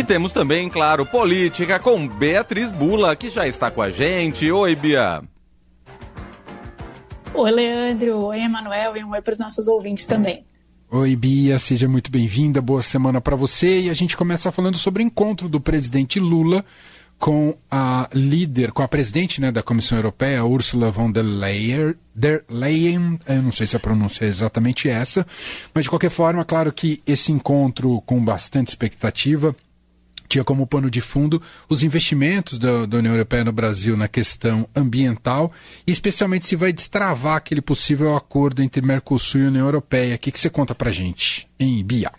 E temos também, claro, política com Beatriz Bula, que já está com a gente. Oi, Bia. Oi, Leandro. Oi, Emanuel. E um oi para os nossos ouvintes também. Oi, Bia, seja muito bem-vinda. Boa semana para você. E a gente começa falando sobre o encontro do presidente Lula com a líder, com a presidente né, da Comissão Europeia, Ursula von der Leyen, der Leyen, eu não sei se a pronúncia é exatamente essa, mas de qualquer forma, claro que esse encontro com bastante expectativa tinha como pano de fundo os investimentos da, da, União Europeia no Brasil na questão ambiental, e especialmente se vai destravar aquele possível acordo entre Mercosul e União Europeia. O que, que você conta para gente em Bia?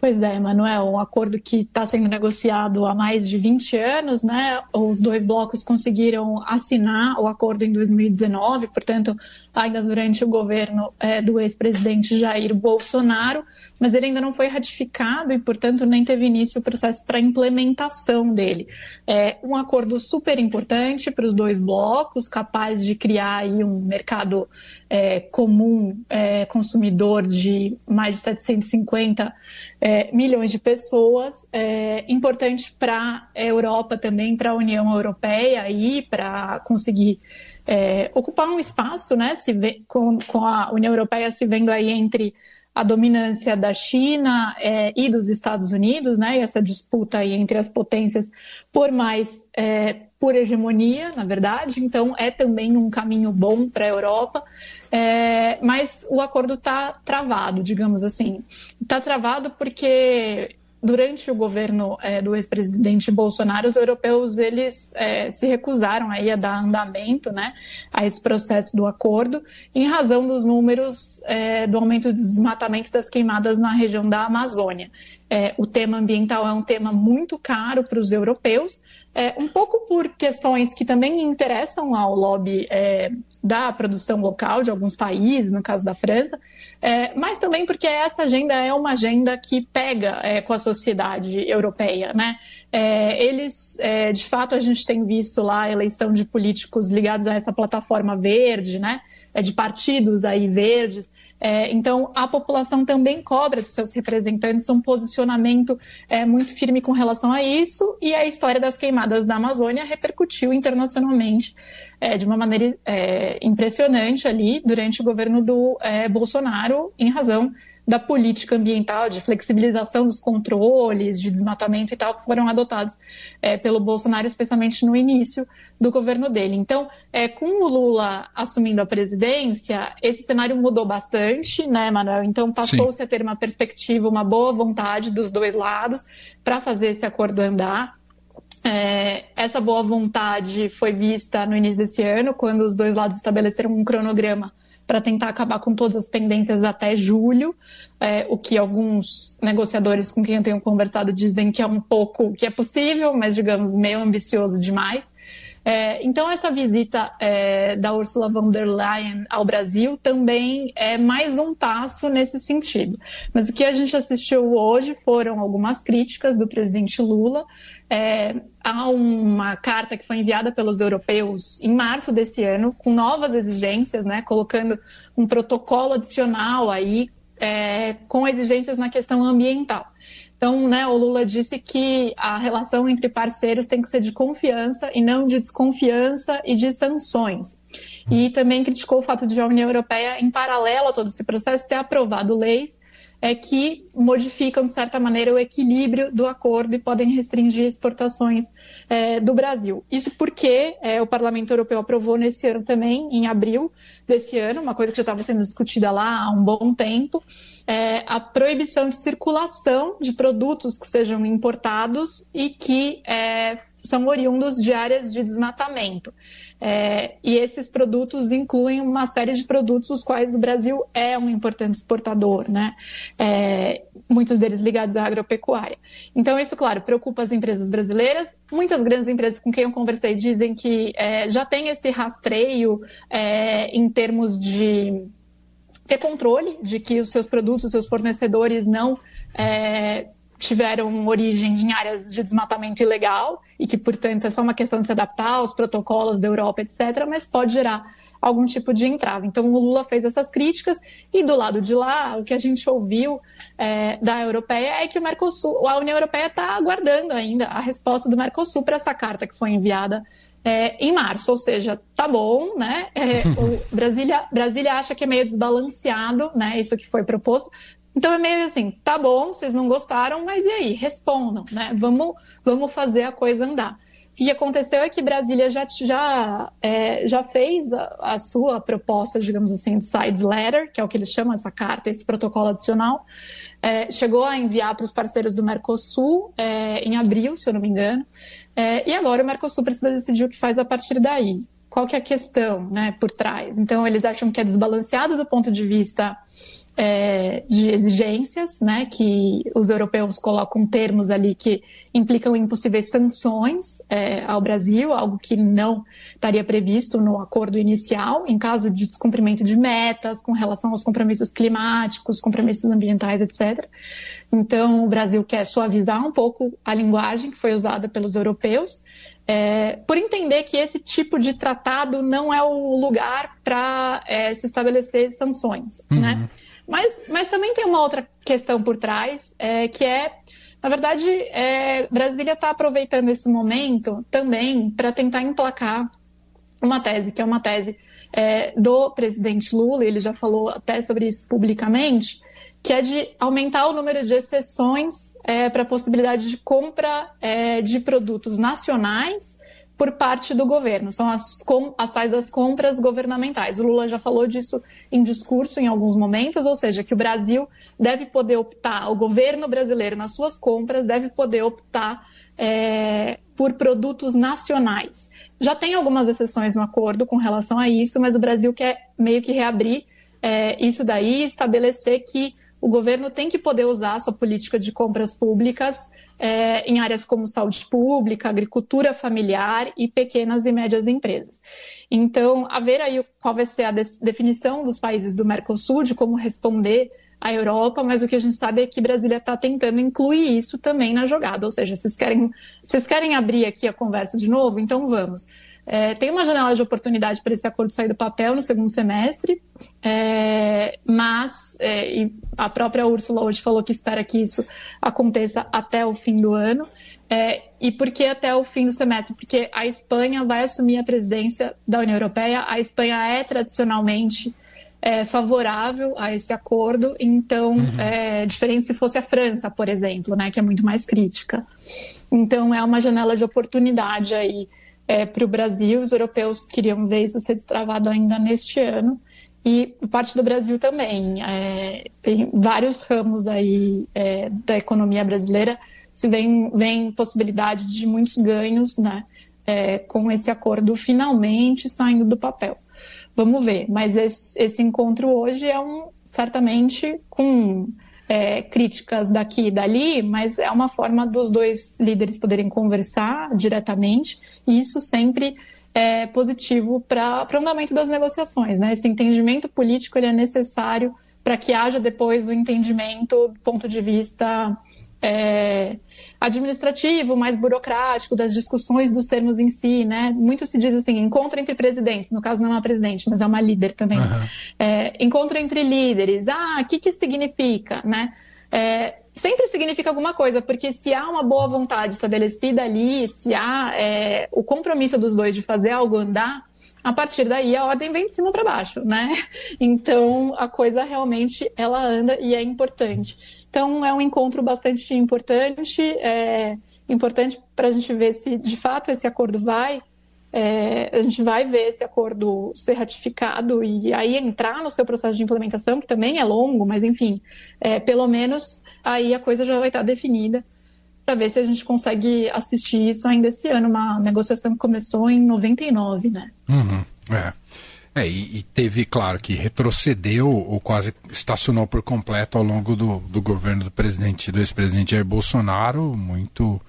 Pois é, Emanuel, um acordo que está sendo negociado há mais de 20 anos, né? Os dois blocos conseguiram assinar o acordo em 2019, portanto, ainda durante o governo é, do ex-presidente Jair Bolsonaro, mas ele ainda não foi ratificado e, portanto, nem teve início o processo para implementação dele. É um acordo super importante para os dois blocos, capaz de criar aí um mercado é, comum é, consumidor de mais de 750 é, milhões de pessoas, é, importante para a Europa também, para a União Europeia e para conseguir é, ocupar um espaço, né, se vê, com, com, a União Europeia se vendo aí entre a dominância da China é, e dos Estados Unidos, né, e essa disputa aí entre as potências por mais é, por hegemonia, na verdade, então é também um caminho bom para a Europa. É, mas o acordo está travado, digamos assim. Está travado porque durante o governo é, do ex-presidente Bolsonaro, os europeus eles é, se recusaram aí a dar andamento, né, a esse processo do acordo, em razão dos números é, do aumento do desmatamento das queimadas na região da Amazônia. É, o tema ambiental é um tema muito caro para os europeus, é, um pouco por questões que também interessam ao lobby é, da produção local de alguns países, no caso da França, é, mas também porque essa agenda é uma agenda que pega é, com a sociedade europeia, né? É, eles, é, de fato, a gente tem visto lá a eleição de políticos ligados a essa plataforma verde, né? de partidos aí verdes, é, então, a população também cobra dos seus representantes um posicionamento é, muito firme com relação a isso, e a história das queimadas da Amazônia repercutiu internacionalmente é, de uma maneira é, impressionante ali durante o governo do é, Bolsonaro, em razão da política ambiental, de flexibilização dos controles, de desmatamento e tal, que foram adotados é, pelo Bolsonaro, especialmente no início do governo dele. Então, é, com o Lula assumindo a presidência, esse cenário mudou bastante, né, Manuel? Então, passou-se a ter uma perspectiva, uma boa vontade dos dois lados para fazer esse acordo andar. É, essa boa vontade foi vista no início desse ano, quando os dois lados estabeleceram um cronograma para tentar acabar com todas as pendências até julho, é, o que alguns negociadores com quem eu tenho conversado dizem que é um pouco que é possível, mas digamos meio ambicioso demais. É, então, essa visita é, da Ursula von der Leyen ao Brasil também é mais um passo nesse sentido. Mas o que a gente assistiu hoje foram algumas críticas do presidente Lula. É, há uma carta que foi enviada pelos europeus em março desse ano, com novas exigências, né, colocando um protocolo adicional aí é, com exigências na questão ambiental. Então, né, o Lula disse que a relação entre parceiros tem que ser de confiança e não de desconfiança e de sanções. E também criticou o fato de a União Europeia, em paralelo a todo esse processo, ter aprovado leis é, que modificam, de certa maneira, o equilíbrio do acordo e podem restringir exportações é, do Brasil. Isso porque é, o Parlamento Europeu aprovou nesse ano também, em abril desse ano, uma coisa que já estava sendo discutida lá há um bom tempo, é, a proibição de circulação de produtos que sejam importados e que é, são oriundos de áreas de desmatamento. É, e esses produtos incluem uma série de produtos os quais o Brasil é um importante exportador, né? É, muitos deles ligados à agropecuária. Então, isso, claro, preocupa as empresas brasileiras. Muitas grandes empresas com quem eu conversei dizem que é, já tem esse rastreio é, em termos de ter controle de que os seus produtos, os seus fornecedores não é, tiveram origem em áreas de desmatamento ilegal e que, portanto, é só uma questão de se adaptar aos protocolos da Europa, etc., mas pode gerar algum tipo de entrave. Então, o Lula fez essas críticas e do lado de lá, o que a gente ouviu é, da Europeia é que o Mercosul, a União Europeia está aguardando ainda a resposta do Mercosul para essa carta que foi enviada é, em março, ou seja, tá bom, né? É, o Brasília, Brasília acha que é meio desbalanceado, né? Isso que foi proposto. Então é meio assim, tá bom, vocês não gostaram, mas e aí? Respondam, né? Vamos, vamos fazer a coisa andar. O que aconteceu é que Brasília já, já, é, já fez a, a, sua proposta, digamos assim, de side letter, que é o que eles chamam essa carta, esse protocolo adicional, é, chegou a enviar para os parceiros do Mercosul é, em abril, se eu não me engano, é, e agora o Mercosul precisa decidir o que faz a partir daí. Qual que é a questão né, por trás? Então, eles acham que é desbalanceado do ponto de vista é, de exigências, né, que os europeus colocam termos ali que implicam impossíveis sanções é, ao Brasil, algo que não estaria previsto no acordo inicial, em caso de descumprimento de metas com relação aos compromissos climáticos, compromissos ambientais, etc. Então, o Brasil quer suavizar um pouco a linguagem que foi usada pelos europeus, é, por entender que esse tipo de tratado não é o lugar para é, se estabelecer sanções, uhum. né? Mas, mas também tem uma outra questão por trás, é, que é, na verdade, é, Brasília está aproveitando esse momento também para tentar emplacar uma tese, que é uma tese é, do presidente Lula, ele já falou até sobre isso publicamente, que é de aumentar o número de exceções é, para a possibilidade de compra é, de produtos nacionais por parte do governo, são as, com, as tais das compras governamentais. O Lula já falou disso em discurso em alguns momentos, ou seja, que o Brasil deve poder optar, o governo brasileiro nas suas compras deve poder optar é, por produtos nacionais. Já tem algumas exceções no acordo com relação a isso, mas o Brasil quer meio que reabrir é, isso daí, estabelecer que o governo tem que poder usar a sua política de compras públicas é, em áreas como saúde pública, agricultura familiar e pequenas e médias empresas. Então, a ver aí qual vai ser a definição dos países do Mercosul de como responder à Europa, mas o que a gente sabe é que Brasília está tentando incluir isso também na jogada, ou seja, vocês querem, vocês querem abrir aqui a conversa de novo? Então vamos. É, tem uma janela de oportunidade para esse acordo sair do papel no segundo semestre, é, mas é, a própria Úrsula hoje falou que espera que isso aconteça até o fim do ano. É, e por que até o fim do semestre? Porque a Espanha vai assumir a presidência da União Europeia. A Espanha é tradicionalmente é, favorável a esse acordo, então, uhum. é diferente se fosse a França, por exemplo, né, que é muito mais crítica. Então, é uma janela de oportunidade aí é, para o Brasil. Os europeus queriam ver isso ser destravado ainda neste ano. E parte do Brasil também. É, tem vários ramos aí é, da economia brasileira se vem, vem possibilidade de muitos ganhos né, é, com esse acordo finalmente saindo do papel. Vamos ver. Mas esse, esse encontro hoje é um certamente com é, críticas daqui e dali, mas é uma forma dos dois líderes poderem conversar diretamente, e isso sempre é positivo para o andamento das negociações. Né? Esse entendimento político ele é necessário para que haja depois o entendimento do ponto de vista é, administrativo, mais burocrático, das discussões dos termos em si, né? Muito se diz assim, encontro entre presidentes, no caso não é uma presidente, mas é uma líder também. Uhum. É, encontro entre líderes, ah, o que que significa, né? É, sempre significa alguma coisa, porque se há uma boa vontade estabelecida ali, se há é, o compromisso dos dois de fazer algo andar, a partir daí a ordem vem de cima para baixo, né? Então a coisa realmente ela anda e é importante. Então é um encontro bastante importante, é importante para a gente ver se de fato esse acordo vai, é, a gente vai ver esse acordo ser ratificado e aí entrar no seu processo de implementação, que também é longo, mas enfim, é, pelo menos aí a coisa já vai estar definida para ver se a gente consegue assistir isso ainda esse ano, uma negociação que começou em 99, né? Uhum, é. É, e, e, teve, claro, que retrocedeu ou quase estacionou por completo ao longo do, do governo do presidente, do ex-presidente Jair Bolsonaro, muito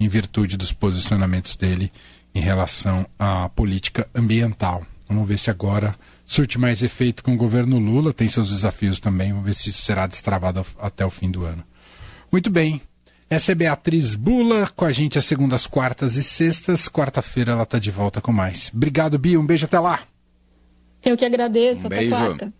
em virtude dos posicionamentos dele em relação à política ambiental. Vamos ver se agora surte mais efeito com o governo Lula, tem seus desafios também, vamos ver se isso será destravado até o fim do ano. Muito bem, essa é Beatriz Bula, com a gente às segundas, quartas e sextas. Quarta-feira ela está de volta com mais. Obrigado, Bia. Um beijo até lá. Eu que agradeço. Um Até beijo. quarta.